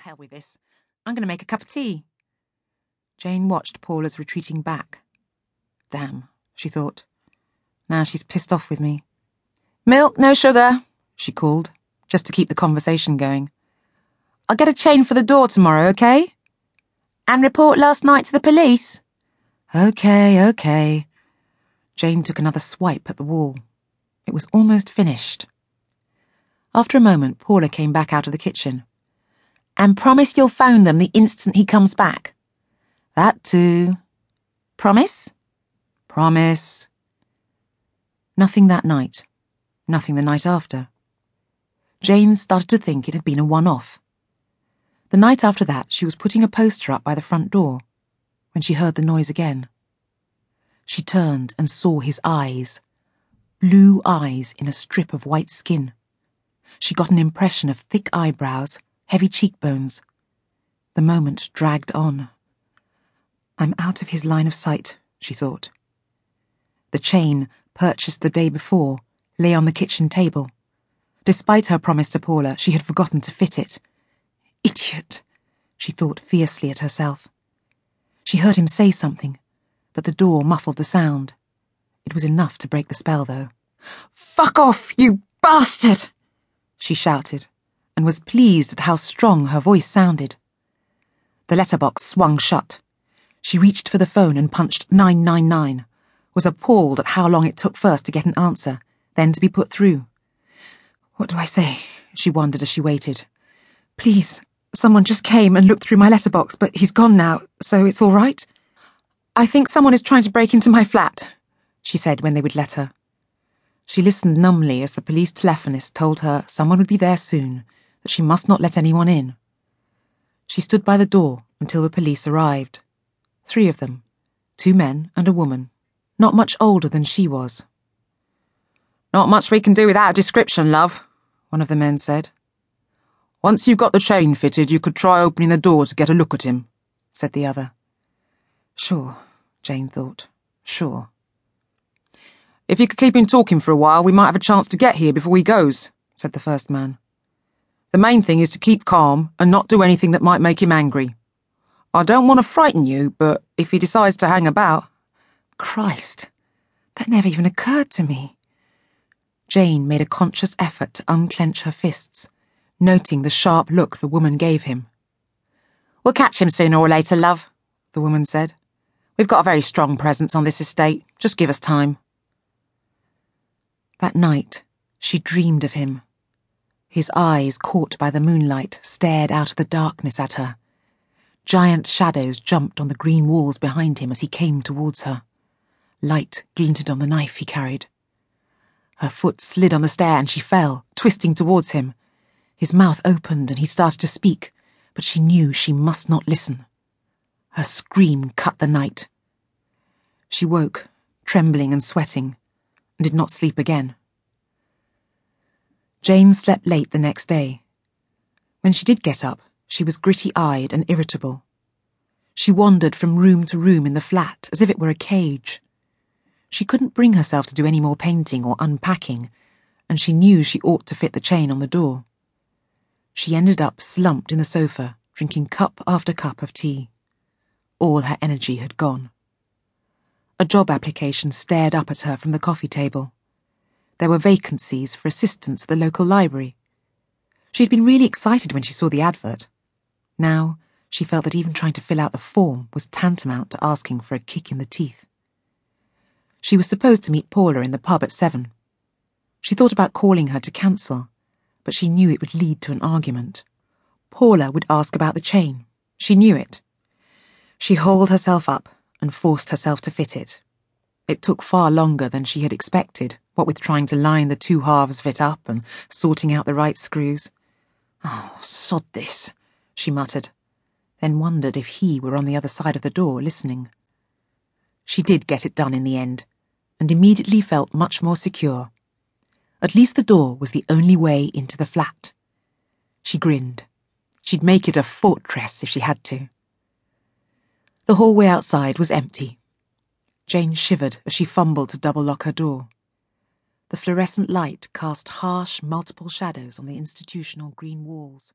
hell with this. I'm going to make a cup of tea. Jane watched Paula's retreating back. Damn, she thought. Now she's pissed off with me. Milk, no sugar, she called, just to keep the conversation going. I'll get a chain for the door tomorrow, okay? And report last night to the police. Okay, okay. Jane took another swipe at the wall. It was almost finished. After a moment, Paula came back out of the kitchen. And promise you'll phone them the instant he comes back. That too. Promise? Promise. Nothing that night. Nothing the night after. Jane started to think it had been a one off. The night after that, she was putting a poster up by the front door when she heard the noise again. She turned and saw his eyes blue eyes in a strip of white skin. She got an impression of thick eyebrows, heavy cheekbones. The moment dragged on. I'm out of his line of sight, she thought. The chain, purchased the day before, lay on the kitchen table. Despite her promise to Paula, she had forgotten to fit it. Idiot, she thought fiercely at herself. She heard him say something, but the door muffled the sound. It was enough to break the spell, though. Fuck off, you bastard! she shouted, and was pleased at how strong her voice sounded. The letterbox swung shut. She reached for the phone and punched 999, was appalled at how long it took first to get an answer, then to be put through. What do I say? she wondered as she waited. Please, Someone just came and looked through my letterbox, but he's gone now, so it's all right. I think someone is trying to break into my flat, she said when they would let her. She listened numbly as the police telephonist told her someone would be there soon, that she must not let anyone in. She stood by the door until the police arrived. Three of them, two men and a woman, not much older than she was. Not much we can do without a description, love, one of the men said. Once you've got the chain fitted, you could try opening the door to get a look at him, said the other. Sure, Jane thought. Sure. If you could keep him talking for a while, we might have a chance to get here before he goes, said the first man. The main thing is to keep calm and not do anything that might make him angry. I don't want to frighten you, but if he decides to hang about. Christ, that never even occurred to me. Jane made a conscious effort to unclench her fists noting the sharp look the woman gave him. We'll catch him sooner or later, love, the woman said. We've got a very strong presence on this estate. Just give us time. That night, she dreamed of him. His eyes, caught by the moonlight, stared out of the darkness at her. Giant shadows jumped on the green walls behind him as he came towards her. Light glinted on the knife he carried. Her foot slid on the stair and she fell, twisting towards him. His mouth opened and he started to speak, but she knew she must not listen. Her scream cut the night. She woke, trembling and sweating, and did not sleep again. Jane slept late the next day. When she did get up, she was gritty eyed and irritable. She wandered from room to room in the flat as if it were a cage. She couldn't bring herself to do any more painting or unpacking, and she knew she ought to fit the chain on the door she ended up slumped in the sofa, drinking cup after cup of tea. All her energy had gone. A job application stared up at her from the coffee table. There were vacancies for assistants at the local library. She had been really excited when she saw the advert. Now, she felt that even trying to fill out the form was tantamount to asking for a kick in the teeth. She was supposed to meet Paula in the pub at seven. She thought about calling her to cancel but she knew it would lead to an argument. Paula would ask about the chain. She knew it. She hauled herself up and forced herself to fit it. It took far longer than she had expected, what with trying to line the two halves of it up and sorting out the right screws. Oh, sod this, she muttered, then wondered if he were on the other side of the door listening. She did get it done in the end, and immediately felt much more secure. At least the door was the only way into the flat. She grinned. She'd make it a fortress if she had to. The hallway outside was empty. Jane shivered as she fumbled to double lock her door. The fluorescent light cast harsh, multiple shadows on the institutional green walls.